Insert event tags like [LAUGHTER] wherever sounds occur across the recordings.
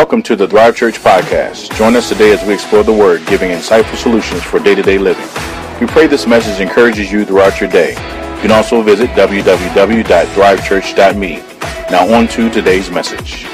Welcome to the Thrive Church Podcast. Join us today as we explore the Word, giving insightful solutions for day to day living. We pray this message encourages you throughout your day. You can also visit www.thrivechurch.me. Now, on to today's message.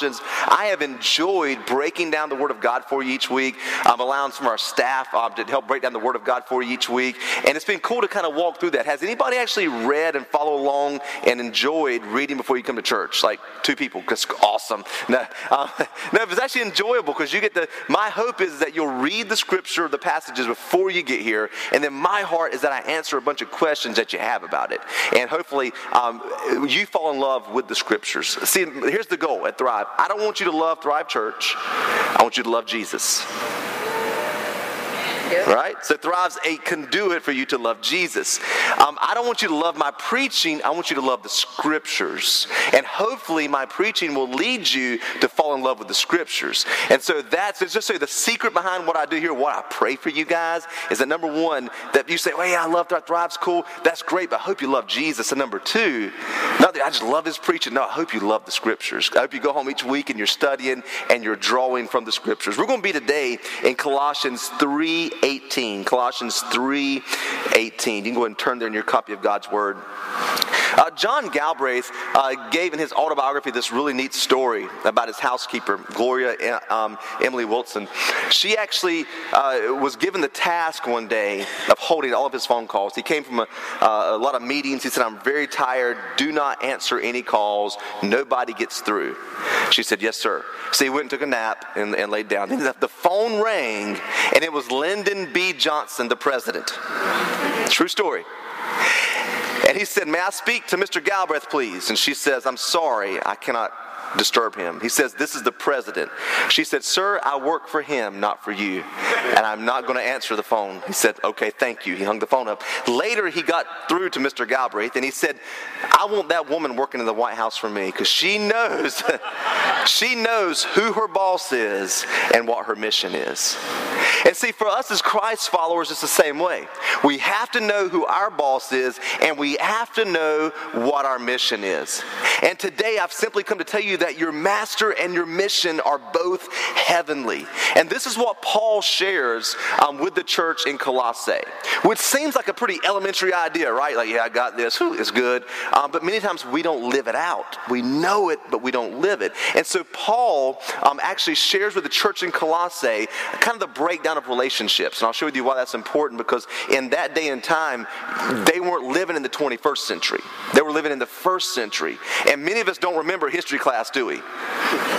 Colossians. I have enjoyed breaking down the Word of God for you each week. I'm allowing some of our staff um, to help break down the Word of God for you each week. And it's been cool to kind of walk through that. Has anybody actually read and followed along and enjoyed reading before you come to church? Like two people, because awesome. No, uh, [LAUGHS] no, it's actually enjoyable because you get the, my hope is that you'll read the scripture, the passages before you get here. And then my heart is that I answer a bunch of questions that you have about it. And hopefully um, you fall in love with the scriptures. See, here's the goal at Thrive. I don't want you to love Thrive Church. I want you to love Jesus. Right? So Thrive's a conduit for you to love Jesus. Um, I don't want you to love my preaching. I want you to love the scriptures. And hopefully, my preaching will lead you to fall in love with the scriptures. And so that's just so the secret behind what I do here, what I pray for you guys, is that number one, that you say, well, yeah, I love Thrive. Thrive's cool. That's great, but I hope you love Jesus. And number two, not that I just love his preaching. No, I hope you love the scriptures. I hope you go home each week and you're studying and you're drawing from the scriptures. We're going to be today in Colossians 3 18. Colossians 3 18. You can go ahead and turn there in your copy of God's Word. Uh, John Galbraith uh, gave in his autobiography this really neat story about his housekeeper, Gloria um, Emily Wilson. She actually uh, was given the task one day of holding all of his phone calls. He came from a, uh, a lot of meetings. He said, I'm very tired. Do not answer any calls. Nobody gets through. She said, Yes, sir. So he went and took a nap and, and laid down. The phone rang, and it was Lyndon B. Johnson, the president. True story. And he said, May I speak to Mr. Galbraith, please? And she says, I'm sorry, I cannot disturb him. He says, This is the president. She said, Sir, I work for him, not for you. And I'm not going to answer the phone. He said, Okay, thank you. He hung the phone up. Later, he got through to Mr. Galbraith and he said, I want that woman working in the White House for me because she knows, [LAUGHS] she knows who her boss is and what her mission is. And see, for us as Christ followers, it's the same way. We have to know who our boss is and we have to know what our mission is. And today, I've simply come to tell you that your master and your mission are both heavenly. And this is what Paul shares um, with the church in Colossae, which seems like a pretty elementary idea, right? Like, yeah, I got this, Whew, it's good. Um, but many times we don't live it out. We know it, but we don't live it. And so Paul um, actually shares with the church in Colossae kind of the breakdown of relationships. And I'll show you why that's important because in that day and time, they weren't living in the 21st century. They were living in the first century. And many of us don't remember history class class, do we?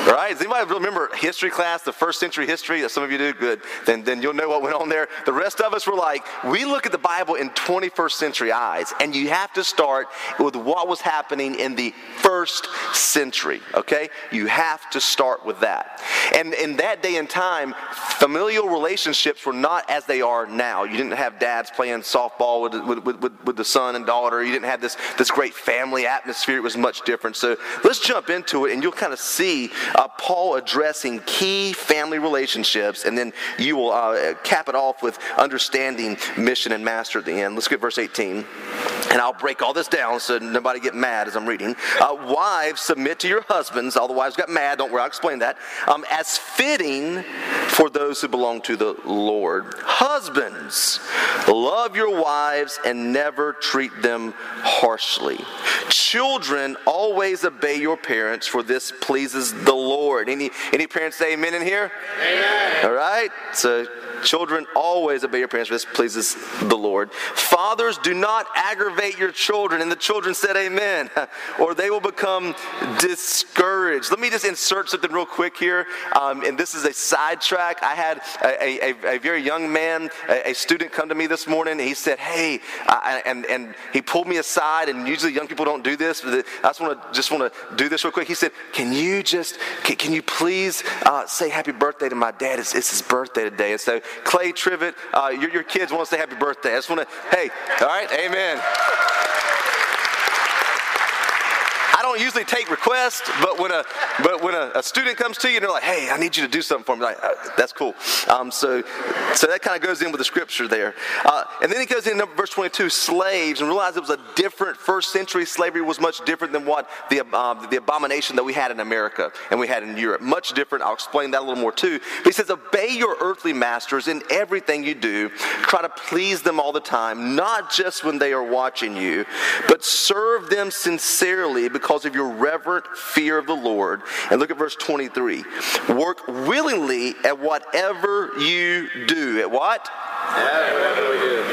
Right? Does anybody remember history class, the first century history? Some of you do? Good. Then, then you'll know what went on there. The rest of us were like, we look at the Bible in 21st century eyes, and you have to start with what was happening in the first century, okay? You have to start with that. And in that day and time, familial relationships were not as they are now. You didn't have dads playing softball with, with, with, with the son and daughter. You didn't have this, this great family atmosphere. It was much different. So let's jump into it, and you'll kind of see uh, Paul addressing key family relationships, and then you will uh, cap it off with understanding mission and master at the end. Let's get verse 18. And I'll break all this down so nobody get mad as I'm reading. Uh, wives, submit to your husbands. All the wives got mad. Don't worry, I'll explain that. Um, as fitting for those who belong to the Lord. Husbands, love your wives and never treat them harshly. Children, always obey your parents, for this pleases the Lord. Any, any parents say amen in here? Amen. All right? So Children, always obey your parents, for this pleases the Lord. Fathers, do not aggravate your children. And the children said, Amen, [LAUGHS] or they will become discouraged. Let me just insert something real quick here. Um, and this is a sidetrack. I had a, a, a very young man, a, a, student, come to me this morning. and he said, Hey, and, and he pulled me aside, and usually young people don't do this, but I just want to just want to do this real quick. He said, Can you just, can, can you please uh, say happy birthday to my dad? It's, it's his birthday today. And so Clay Trivet, uh, your, your kids want to say happy birthday. I just want to, hey, all right, amen. I don't usually take requests, but when a but when a, a, student comes to you and they're like, "Hey, I need you to do something for me," like, uh, that's cool. Um, so so that kind of goes in with the scripture there, uh, and then he goes in verse 22, slaves, and realize it was a different first century slavery was much different than what the uh, the abomination that we had in America and we had in Europe. Much different. I'll explain that a little more too. But he says, "Obey your earthly masters in everything you do. Try to please them all the time, not just when they are watching you, but serve them sincerely because of your reverent fear of the Lord. And look at verse 23. Work willingly at whatever you do. At what?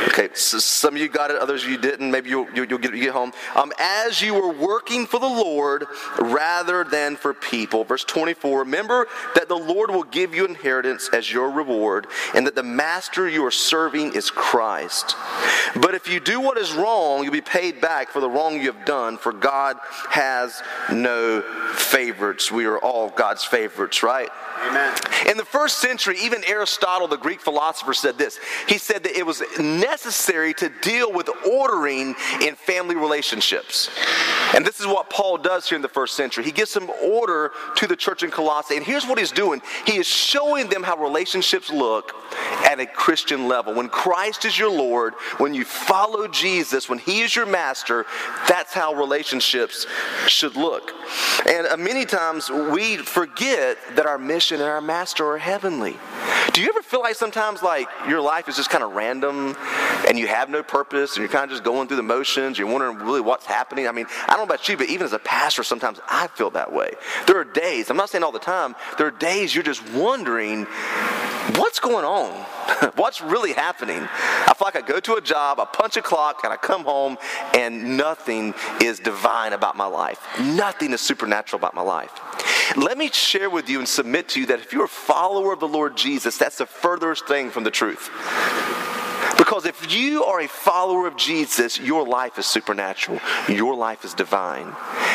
Okay, so some of you got it, others you didn't. Maybe you'll, you'll, get, you get home. Um, as you were working for the Lord rather than for people. Verse 24 Remember that the Lord will give you inheritance as your reward, and that the master you are serving is Christ. But if you do what is wrong, you'll be paid back for the wrong you have done, for God has no favorites. We are all God's favorites, right? Amen. In the first century, even Aristotle, the Greek philosopher, said this. He said that it was necessary to deal with ordering in family relationships. And this is what Paul does here in the first century. He gives some order to the church in Colossae. And here's what he's doing he is showing them how relationships look at a Christian level. When Christ is your Lord, when you follow Jesus, when he is your master, that's how relationships should look. And uh, many times we forget that our mission and our master are heavenly. Do you ever feel like sometimes like your life is just kind of random and you have no purpose and you're kind of just going through the motions? You're wondering really what's happening? I mean, I don't know about you, but even as a pastor, sometimes I feel that way. There are days, I'm not saying all the time, there are days you're just wondering what's going on? [LAUGHS] what's really happening? I feel like I go to a job, I punch a clock, and I come home, and nothing is divine about my life. Nothing is supernatural about my life. Let me share with you and submit to you that if you're a follower of the Lord Jesus, that's the furthest thing from the truth. Because if you are a follower of Jesus, your life is supernatural, your life is divine,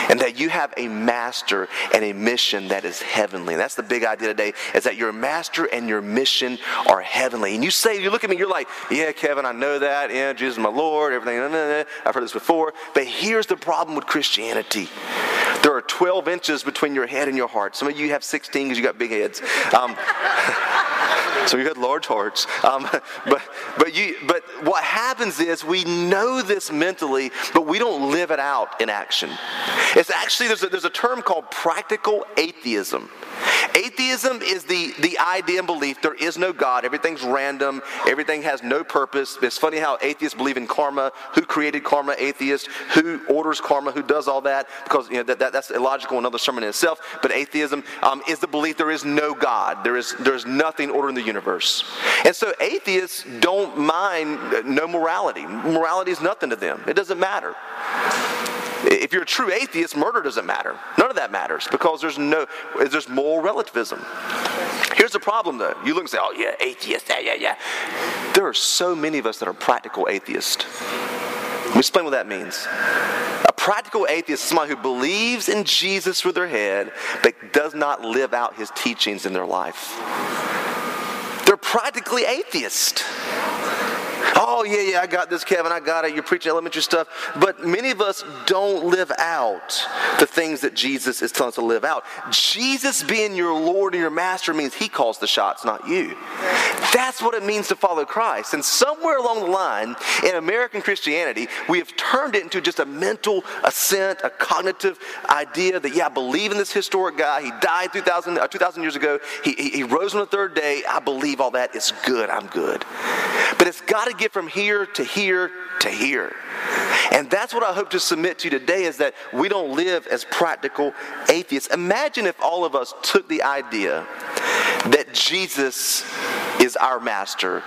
and that you have a master and a mission that is heavenly. And that's the big idea today is that your master and your mission are heavenly. And you say, you look at me, you're like, yeah, Kevin, I know that. Yeah, Jesus is my Lord, everything. I've heard this before. But here's the problem with Christianity. There are 12 inches between your head and your heart. Some of you have 16 because you got big heads. Um, [LAUGHS] so you had large hearts. Um, [LAUGHS] but, but, you, but what happens is we know this mentally, but we don't live it out in action. It's actually, there's a, there's a term called practical atheism. Atheism is the, the idea and belief there is no God, everything's random, everything has no purpose. It's funny how atheists believe in karma. Who created karma? Atheists. Who orders karma? Who does all that? Because you know, that, that, that's illogical, another sermon in itself. But atheism um, is the belief there is no God, there is, there's nothing ordering the universe. And so atheists don't mind uh, no morality. Morality is nothing to them, it doesn't matter. If you're a true atheist, murder doesn't matter. None of that matters because there's no there's moral relativism. Here's the problem though. You look and say, oh yeah, atheist, yeah, yeah, yeah. There are so many of us that are practical atheists. Let me explain what that means. A practical atheist is someone who believes in Jesus with their head, but does not live out his teachings in their life. They're practically atheist. Oh, yeah, yeah, I got this, Kevin, I got it. You're preaching elementary stuff. But many of us don't live out the things that Jesus is telling us to live out. Jesus being your Lord and your master means he calls the shots, not you. That's what it means to follow Christ. And somewhere along the line in American Christianity, we have turned it into just a mental assent, a cognitive idea that, yeah, I believe in this historic guy. He died 2,000, uh, 2,000 years ago. He, he, he rose on the third day. I believe all that is good. I'm good. But it's got to get from here to here to here. And that's what I hope to submit to you today is that we don't live as practical atheists. Imagine if all of us took the idea that Jesus is our master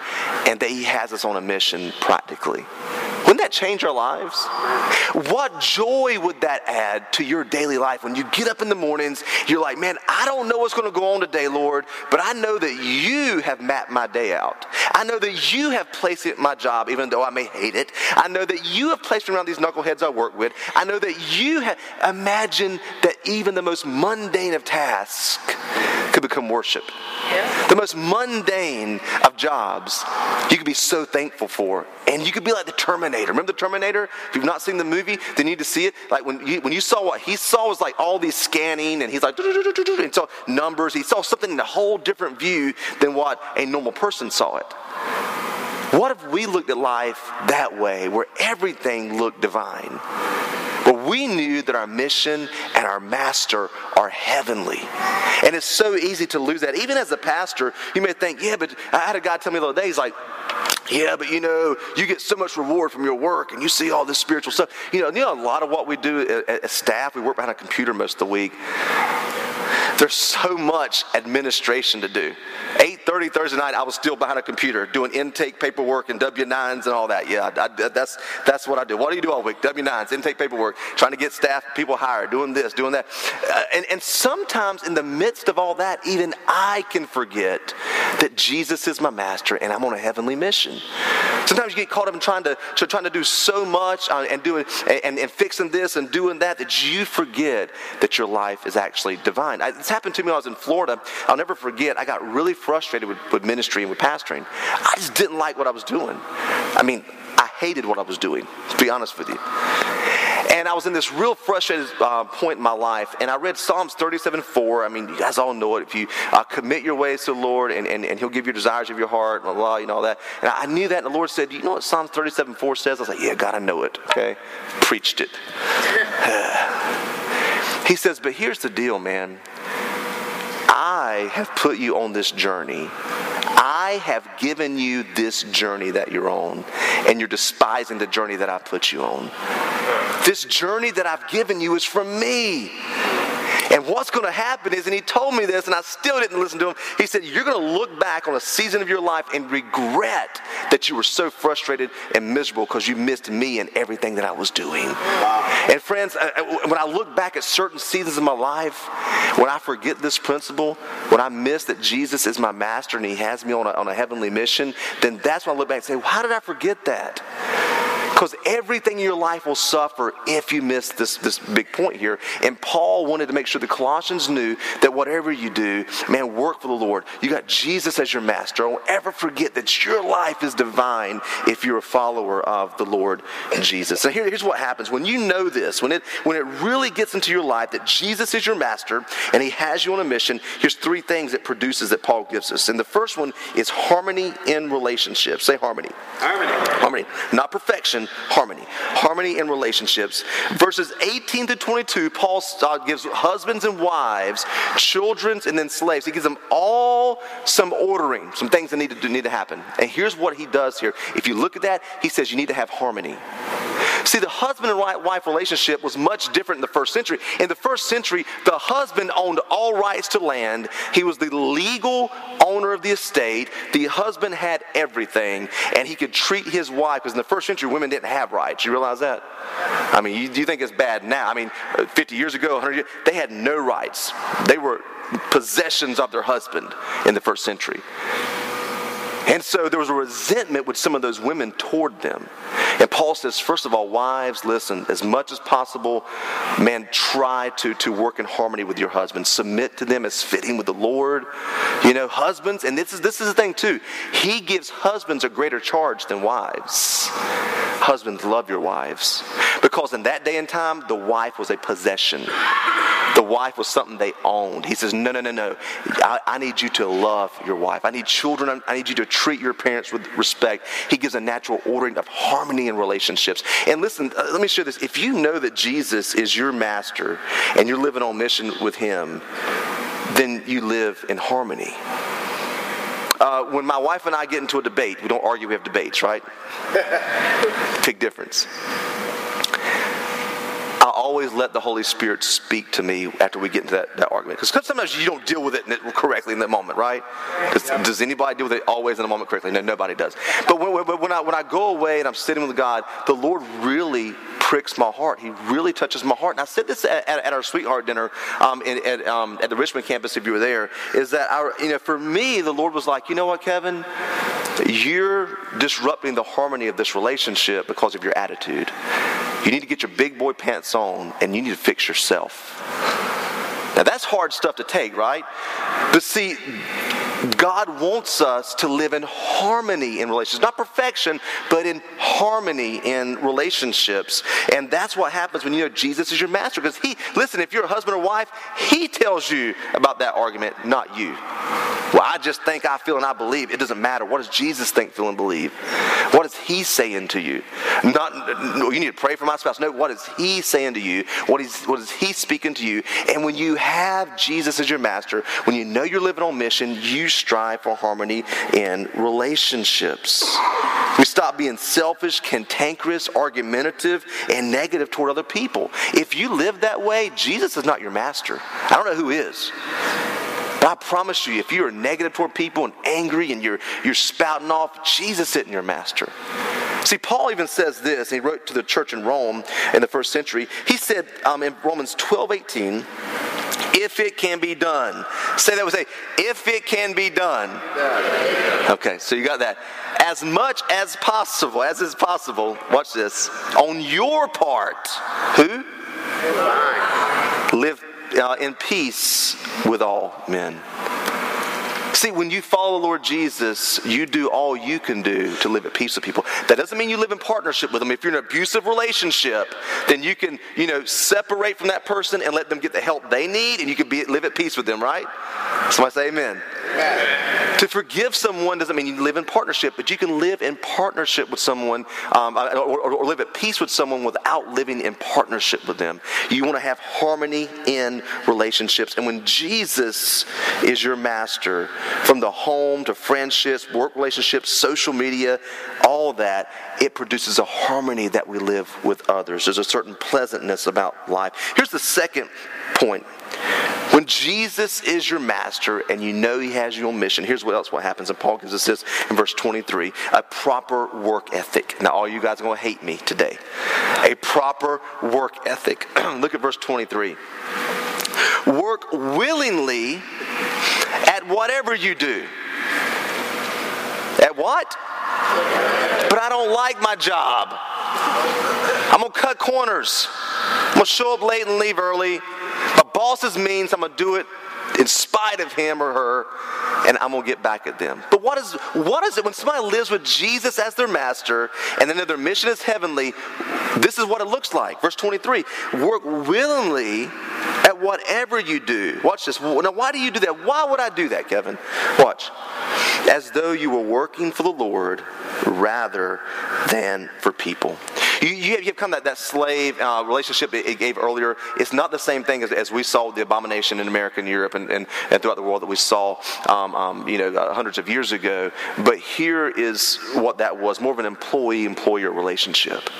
and that he has us on a mission practically. Wouldn't that change our lives? What joy would that add to your daily life when you get up in the mornings? You're like, man, I don't know what's going to go on today, Lord, but I know that you have mapped my day out. I know that you have placed it in my job, even though I may hate it. I know that you have placed me around these knuckleheads I work with. I know that you have imagined that even the most mundane of tasks could become worship. The most mundane of jobs you could be so thankful for. And you could be like the Terminator. Remember the Terminator? If you've not seen the movie, then you need to see it. Like when you, when you saw what he saw was like all these scanning and he's like, and saw numbers. He saw something in a whole different view than what a normal person saw it. What if we looked at life that way, where everything looked divine? But we knew that our mission and our master are heavenly. And it's so easy to lose that. Even as a pastor, you may think, yeah, but I had a guy tell me the other day, he's like, yeah, but you know, you get so much reward from your work and you see all this spiritual stuff. You know, you know a lot of what we do as staff, we work behind a computer most of the week. There's so much administration to do. 8:30 Thursday night, I was still behind a computer doing intake paperwork and W-9s and all that. Yeah, I, that's that's what I do. What do you do all week? W-9s, intake paperwork, trying to get staff, people hired, doing this, doing that. Uh, and, and sometimes in the midst of all that, even I can forget that Jesus is my master and I'm on a heavenly mission. Sometimes you get caught up in trying to, to trying to do so much uh, and doing and, and fixing this and doing that that you forget that your life is actually divine. I, it's happened to me when I was in Florida. I'll never forget. I got really frustrated with, with ministry and with pastoring. I just didn't like what I was doing. I mean, I hated what I was doing, to be honest with you. And I was in this real frustrated uh, point in my life, and I read Psalms 37 4. I mean, you guys all know it. If you uh, commit your ways to the Lord, and, and, and He'll give you desires of your heart, and blah, you know, all that. And I knew that, and the Lord said, You know what Psalms 37 4 says? I was like, Yeah, God, I know it. Okay? Preached it. [SIGHS] he says, But here's the deal, man. I have put you on this journey. I have given you this journey that you're on, and you're despising the journey that I put you on. This journey that I've given you is from me. What's going to happen is, and he told me this, and I still didn't listen to him. He said, You're going to look back on a season of your life and regret that you were so frustrated and miserable because you missed me and everything that I was doing. And friends, uh, uh, when I look back at certain seasons of my life, when I forget this principle, when I miss that Jesus is my master and he has me on a, on a heavenly mission, then that's when I look back and say, How did I forget that? Because everything in your life will suffer if you miss this, this big point here. And Paul wanted to make sure the Colossians knew that whatever you do, man, work for the Lord. You got Jesus as your master. Don't ever forget that your life is divine if you're a follower of the Lord Jesus. So here, here's what happens. When you know this, when it, when it really gets into your life that Jesus is your master and he has you on a mission, here's three things it produces that Paul gives us. And the first one is harmony in relationships. Say harmony. Harmony. Harmony. Not perfection, harmony. Harmony in relationships. Verses 18 to 22, Paul gives husbands and wives, children, and then slaves. He gives them all some ordering, some things that need to, need to happen. And here's what he does here. If you look at that, he says you need to have harmony. See, the husband and wife relationship was much different in the first century. In the first century, the husband owned all rights to land, he was the legal owner of the estate. The husband had everything, and he could treat his wife, because in the first century, women didn't have rights. You realize that? I mean, you, you think it's bad now? I mean, 50 years ago, 100 years, they had no rights. They were possessions of their husband in the first century. And so there was a resentment with some of those women toward them. And Paul says, first of all, wives, listen, as much as possible, man, try to, to work in harmony with your husband. Submit to them as fitting with the Lord. You know, husbands, and this is this is the thing too. He gives husbands a greater charge than wives. Husbands, love your wives. Because in that day and time, the wife was a possession. The wife was something they owned. He says, No, no, no, no. I, I need you to love your wife. I need children. I need you to treat your parents with respect. He gives a natural ordering of harmony in relationships. And listen, uh, let me share this. If you know that Jesus is your master and you're living on mission with him, then you live in harmony. Uh, when my wife and I get into a debate, we don't argue, we have debates, right? [LAUGHS] Big difference always let the Holy Spirit speak to me after we get into that, that argument. Because sometimes you don't deal with it correctly in that moment, right? Does anybody deal with it always in the moment correctly? No, nobody does. But when, when, I, when I go away and I'm sitting with God, the Lord really pricks my heart. He really touches my heart. And I said this at, at, at our sweetheart dinner um, in, at, um, at the Richmond campus, if you were there, is that our, you know, for me, the Lord was like, you know what, Kevin? You're disrupting the harmony of this relationship because of your attitude. You need to get your big boy pants on and you need to fix yourself. Now that's hard stuff to take, right? But see, God wants us to live in harmony in relationships. Not perfection, but in harmony in relationships. And that's what happens when you know Jesus is your master. Because he, listen, if you're a husband or wife, he tells you about that argument, not you. Well, I just think, I feel, and I believe. It doesn't matter. What does Jesus think, feel, and believe? What is he saying to you? Not, you need to pray for my spouse. No, what is he saying to you? What is, what is he speaking to you? And when you have Jesus as your master, when you know you're living on mission, you strive for harmony in relationships. We stop being selfish, cantankerous, argumentative, and negative toward other people. If you live that way, Jesus is not your master. I don't know who is. But I promise you, if you are negative toward people and angry and you're, you're spouting off, Jesus isn't your master. See, Paul even says this, he wrote to the church in Rome in the first century. He said um, in Romans 12 18, if it can be done. Say that with say, if it can be done. Okay, so you got that. As much as possible, as is possible, watch this, on your part, who? Live uh, in peace with all men. See, when you follow the Lord Jesus, you do all you can do to live at peace with people. That doesn't mean you live in partnership with them. If you're in an abusive relationship, then you can, you know, separate from that person and let them get the help they need, and you can be, live at peace with them, right? Somebody say amen. amen. To forgive someone doesn't mean you live in partnership, but you can live in partnership with someone um, or, or, or live at peace with someone without living in partnership with them. You want to have harmony in relationships. And when Jesus is your master, from the home to friendships, work relationships, social media, all that, it produces a harmony that we live with others. There's a certain pleasantness about life. Here's the second point. When Jesus is your master and you know he has you on mission, here's what else what happens. And Paul gives us this in verse 23 a proper work ethic. Now, all you guys are going to hate me today. A proper work ethic. [CLEARS THROAT] Look at verse 23. Work willingly at whatever you do. At what? But I don't like my job. I'm going to cut corners. I'm going to show up late and leave early. My boss means I'm going to do it in spite of him or her, and I'm gonna get back at them. But what is what is it when somebody lives with Jesus as their master and then their mission is heavenly? This is what it looks like. Verse 23: Work willingly at whatever you do. Watch this. Now, why do you do that? Why would I do that, Kevin? Watch. As though you were working for the Lord rather than for people. You, you, have, come that, that slave uh, relationship it, it, gave earlier. It's not the same thing as, as we saw the abomination in America and Europe and, and, and throughout the world that we saw, um, um, you know, uh, hundreds of years ago. But here is what that was more of an employee-employer relationship.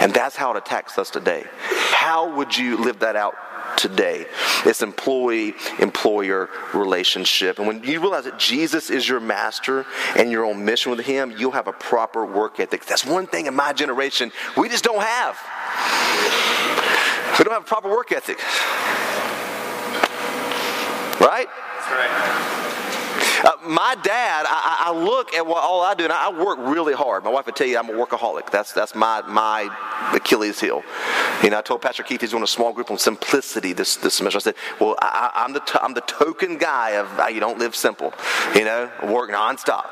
And that's how it attacks us today. How would you live that out today. It's employee employer relationship. And when you realize that Jesus is your master and you're on mission with him, you'll have a proper work ethic. That's one thing in my generation we just don't have. We don't have a proper work ethic. Right? That's right. Uh, my dad, I, I, look at what all I do, and I work really hard. My wife would tell you I'm a workaholic. That's that's my my Achilles heel. You know, I told Pastor Keith he's doing a small group on simplicity this this semester. I said, well, I, am the to, I'm the token guy of you don't live simple. You know, work nonstop.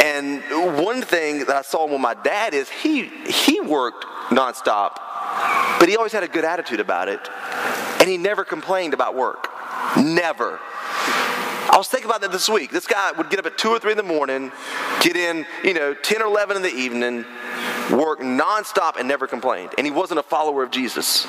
And one thing that I saw with my dad is he he worked nonstop, but he always had a good attitude about it, and he never complained about work. Never. I was thinking about that this week. This guy would get up at 2 or 3 in the morning, get in, you know, 10 or 11 in the evening, work nonstop and never complained. And he wasn't a follower of Jesus.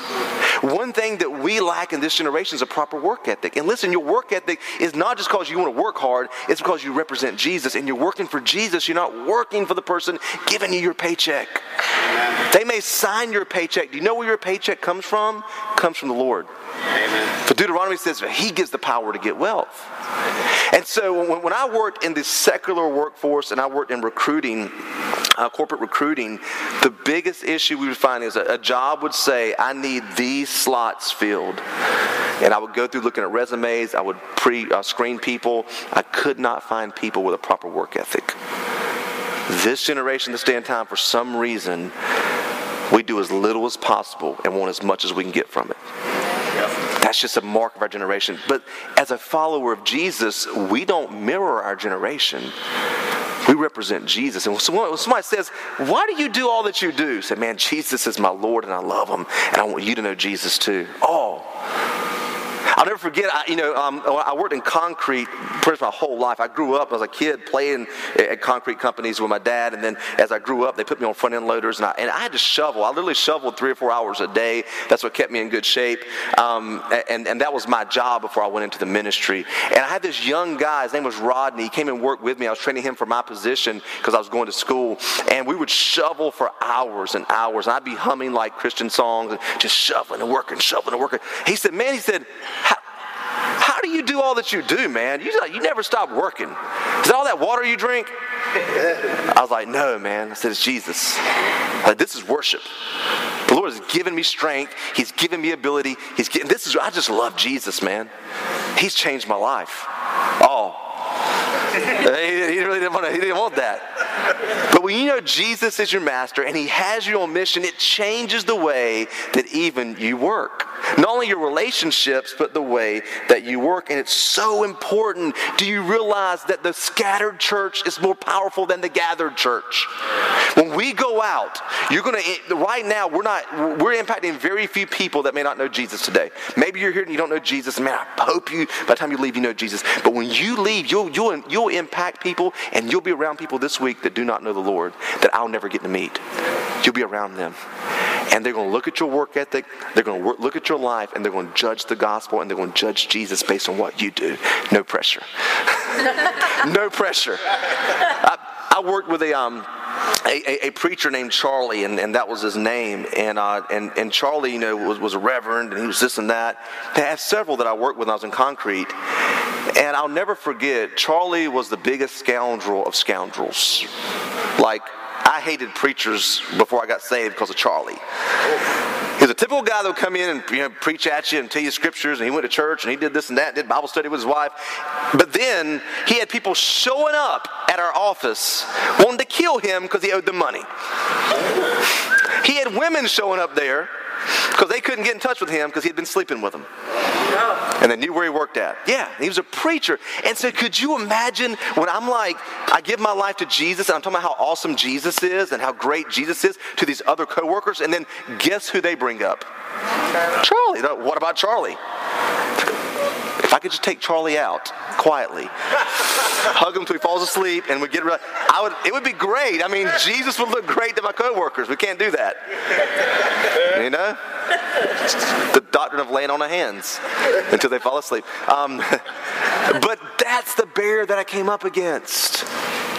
One thing that we lack in this generation is a proper work ethic. And listen, your work ethic is not just because you want to work hard, it's because you represent Jesus and you're working for Jesus. You're not working for the person giving you your paycheck. Amen. They may sign your paycheck. Do you know where your paycheck comes from? It comes from the Lord. Amen. For Deuteronomy says he gives the power to get wealth. And so when, I worked in the secular workforce and I worked in recruiting, uh, corporate recruiting, the biggest issue we would find is a, a job would say, I need these slots filled. And I would go through looking at resumes, I would pre uh, screen people. I could not find people with a proper work ethic. This generation, this day and time, for some reason, we do as little as possible and want as much as we can get from it. That's just a mark of our generation. But as a follower of Jesus, we don't mirror our generation. We represent Jesus. And when somebody says, Why do you do all that you do? Say, Man, Jesus is my Lord and I love him. And I want you to know Jesus too. Oh, I'll never forget, I, you know, um, I worked in concrete pretty much my whole life. I grew up as a kid playing at concrete companies with my dad, and then as I grew up, they put me on front end loaders, and I, and I had to shovel. I literally shoveled three or four hours a day. That's what kept me in good shape, um, and, and that was my job before I went into the ministry. And I had this young guy, his name was Rodney. He came and worked with me. I was training him for my position because I was going to school, and we would shovel for hours and hours. And I'd be humming like Christian songs and just shoveling and working, shoveling and working. He said, Man, he said, you do all that you do, man? You, you never stop working. Is that all that water you drink? I was like, no, man. I said, it's Jesus. Like, this is worship. The Lord has given me strength. He's given me ability. He's getting, this is, I just love Jesus, man. He's changed my life. Oh, [LAUGHS] he, he, really didn't want to, he didn't want that. But when you know Jesus is your master and he has you on mission, it changes the way that even you work. Not only your relationships, but the way that you work. And it's so important. Do you realize that the scattered church is more powerful than the gathered church? When we go out, you're going to, right now, we're not, we're impacting very few people that may not know Jesus today. Maybe you're here and you don't know Jesus. Man, I hope you, by the time you leave, you know Jesus. But when you leave, you'll, you'll, you'll impact people and you'll be around people this week that do not know the Lord that I'll never get to meet. You'll be around them. And they're going to look at your work ethic, they're going to look at your life, and they're going to judge the gospel and they're going to judge Jesus based on what you do. No pressure. [LAUGHS] no pressure. I, I worked with a. Um, a, a, a, preacher named Charlie, and, and that was his name. And, uh, and, and Charlie, you know, was, was a reverend, and he was this and that. I had several that I worked with when I was in concrete. And I'll never forget, Charlie was the biggest scoundrel of scoundrels. Like, I hated preachers before I got saved because of Charlie. He's a typical guy that would come in and you know, preach at you and tell you scriptures, and he went to church and he did this and that, did Bible study with his wife. But then he had people showing up at our office wanting to kill him because he owed them money. He had women showing up there because they couldn't get in touch with him because he had been sleeping with them. And they knew where he worked at. Yeah, he was a preacher. And so, could you imagine when I'm like, I give my life to Jesus, and I'm talking about how awesome Jesus is and how great Jesus is to these other coworkers, and then guess who they bring up? Charlie. What about Charlie? If I could just take Charlie out quietly, hug him until he falls asleep, and we get rid. I would. It would be great. I mean, Jesus would look great to my coworkers. We can't do that. You know, the doctrine of laying on of hands until they fall asleep. Um, [LAUGHS] but that's the barrier that I came up against.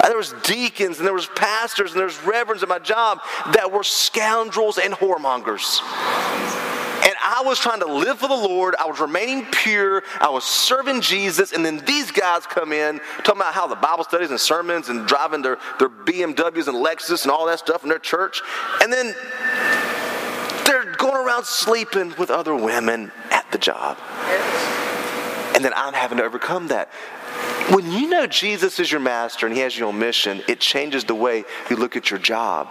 There was deacons and there was pastors and there was reverends at my job that were scoundrels and whoremongers. I was trying to live for the Lord. I was remaining pure. I was serving Jesus. And then these guys come in talking about how the Bible studies and sermons and driving their, their BMWs and Lexus and all that stuff in their church. And then they're going around sleeping with other women at the job. And then I'm having to overcome that. When you know Jesus is your master and he has you on mission, it changes the way you look at your job.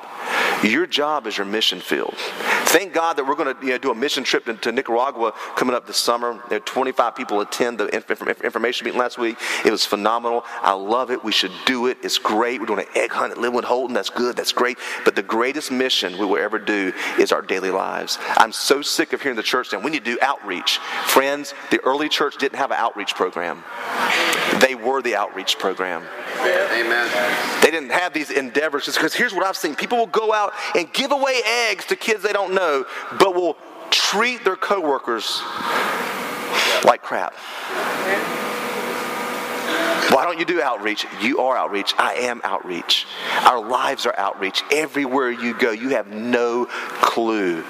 Your job is your mission field. Thank God that we're going to you know, do a mission trip to, to, Nicaragua coming up this summer. There are 25 people attend the information meeting last week. It was phenomenal. I love it. We should do it. It's great. We're doing an egg hunt at Linwood Holton. That's good. That's great. But the greatest mission we will ever do is our daily lives. I'm so sick of hearing the church saying we need to do outreach. Friends, the early church didn't have an outreach program. They were the outreach program. Amen. They didn't have these endeavors because here's what I've seen people will go out and give away eggs to kids they don't know, but will treat their coworkers like crap. Why don't you do outreach? You are outreach. I am outreach. Our lives are outreach. Everywhere you go, you have no clue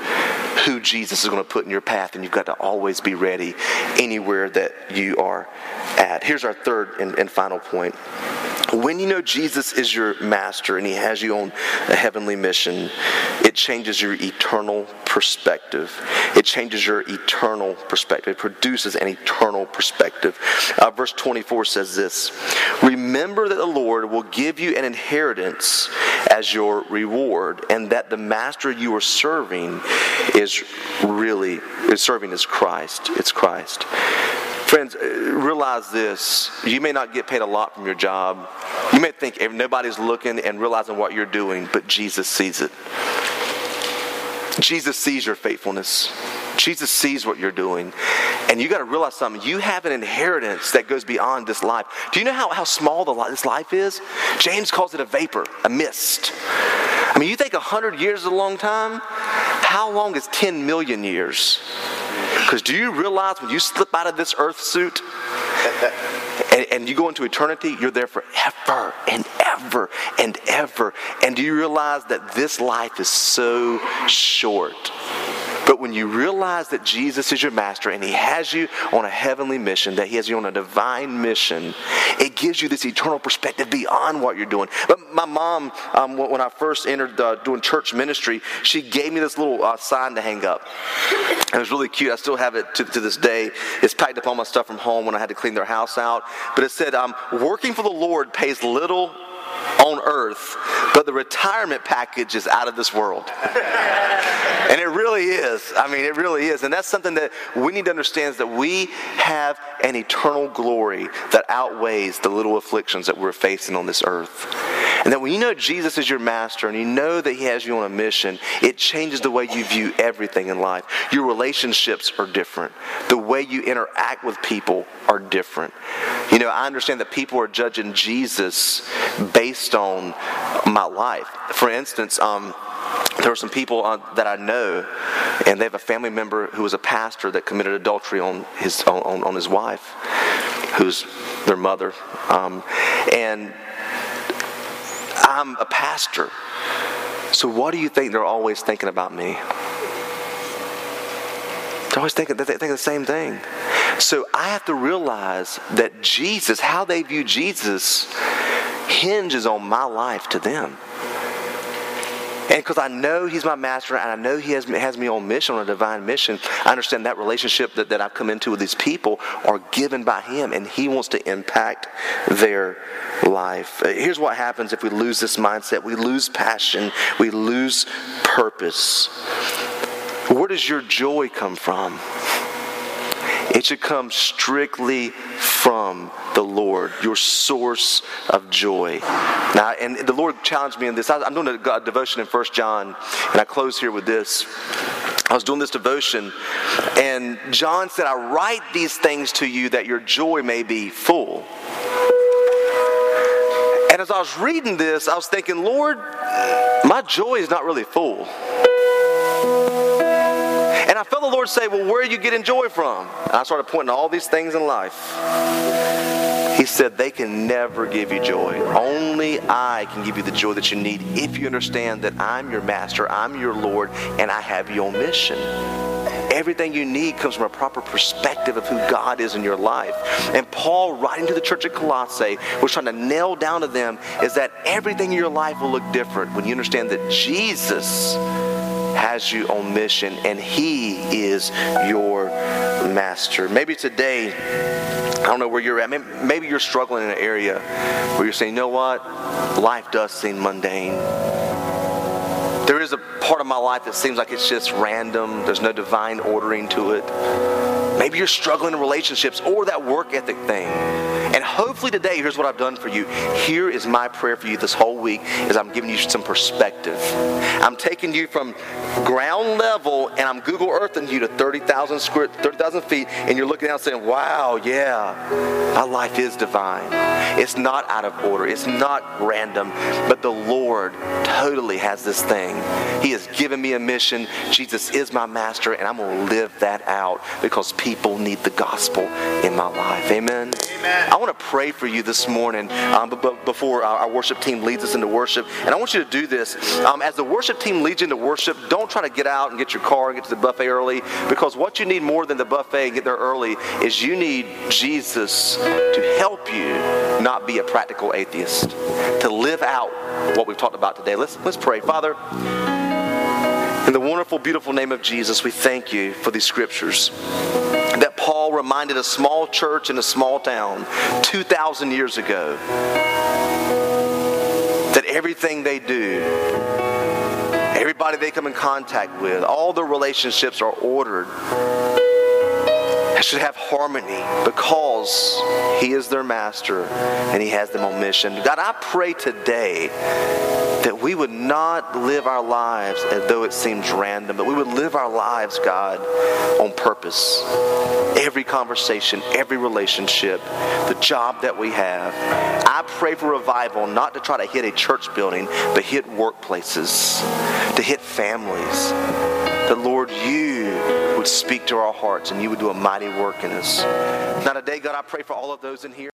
who Jesus is going to put in your path, and you've got to always be ready anywhere that you are at. Here's our third and, and final point when you know Jesus is your master and he has you on a heavenly mission, it changes your eternal perspective. It changes your eternal perspective. It produces an eternal perspective. Uh, verse 24 says this Remember that the Lord will give you an inheritance as your reward, and that the master you are serving is really is serving as Christ. It's Christ. Friends, uh, realize this. You may not get paid a lot from your job. You may think if nobody's looking and realizing what you're doing, but Jesus sees it. Jesus sees your faithfulness. Jesus sees what you're doing. And you got to realize something. You have an inheritance that goes beyond this life. Do you know how, how small the, this life is? James calls it a vapor, a mist. I mean, you think 100 years is a long time? How long is 10 million years? Because do you realize when you slip out of this earth suit and, and, you go into eternity, you're there forever and ever and ever. And do you realize that this life is so short? But when you realize that Jesus is your master and he has you on a heavenly mission, that he has you on a divine mission, it gives you this eternal perspective beyond what you're doing. But my mom, um, when I first entered uh, doing church ministry, she gave me this little uh, sign to hang up. It was really cute. I still have it to, to, this day. It's packed up all my stuff from home when I had to clean their house out. But it said, um, Working for the Lord pays little on earth, but the retirement package is out of this world. [LAUGHS] and it really is. I mean, it really is. And that's something that we need to understand is that we have an eternal glory that outweighs the little afflictions that we're facing on this earth. And that when you know Jesus is your master and you know that he has you on a mission, it changes the way you view everything in life. Your relationships are different. The way you interact with people are different. You know, I understand that people are judging Jesus based on my life. For instance, um, there are some people uh, that I know, and they have a family member who was a pastor that committed adultery on his on, on his wife, who's their mother, um, and I'm a pastor. So what do you think they're always thinking about me? They're always thinking they think the same thing. So I have to realize that Jesus, how they view Jesus, hinges on my life to them. And because I know He's my master and I know He has, has me on mission, on a divine mission, I understand that relationship that, that I've come into with these people are given by Him and He wants to impact their life. Uh, here's what happens if we lose this mindset we lose passion, we lose purpose. Where does your joy come from? It should come strictly from the Lord, your source of joy. Now, and the Lord challenged me in this. I'm doing a devotion in First John, and I close here with this. I was doing this devotion, and John said, I write these things to you that your joy may be full. And as I was reading this, I was thinking, Lord, my joy is not really full. And I felt the Lord say, Well, where are you getting joy from? And I started pointing to all these things in life. He said, They can never give you joy. Only I can give you the joy that you need if you understand that I'm your master, I'm your Lord, and I have your mission. Everything you need comes from a proper perspective of who God is in your life. And Paul, writing to the church at Colossae, was trying to nail down to them is that everything in your life will look different when you understand that Jesus has you on mission and He is your master. Maybe today, I don't know where you're at. Maybe you're struggling in an area where you're saying, you know what? Life does seem mundane. There is a part of my life that seems like it's just random, there's no divine ordering to it. Maybe you're struggling in relationships or that work ethic thing. And hopefully today, here's what I've done for you. Here is my prayer for you this whole week is I'm giving you some perspective. I'm taking you from ground level and I'm Google Earthing you to 30,000 square, 30,000 feet, and you're looking out saying, wow, yeah, my life is divine. It's not out of order. It's not random, but the Lord totally has this thing. He has given me a mission. Jesus is my master, and I'm going to live that out because people need the gospel in my life. Amen. Amen. I want to pray for you this morning um, but, before our, our, worship team leads us into worship. And I want you to do this. Um, as the worship team leads you into worship, don't don't try to get out and get your car and get to the buffet early because what you need more than the buffet and get there early is you need Jesus to help you not be a practical atheist, to live out what we've talked about today. Let's, let's pray. Father, in the wonderful, beautiful name of Jesus, we thank you for these scriptures that Paul reminded a small church in a small town 2,000 years ago that everything they do, everybody they come in contact with, all the relationships are ordered should have harmony because He is their master and He has them on mission. God, I pray today that we would not live our lives as though it seems random, but we would live our lives, God, on purpose. Every conversation, every relationship, the job that we have. I pray for revival, not to try to hit a church building, but hit workplaces, to hit families. The Lord, you would speak to our hearts and you would do a mighty work in us. Now, today, God, I pray for all of those in here.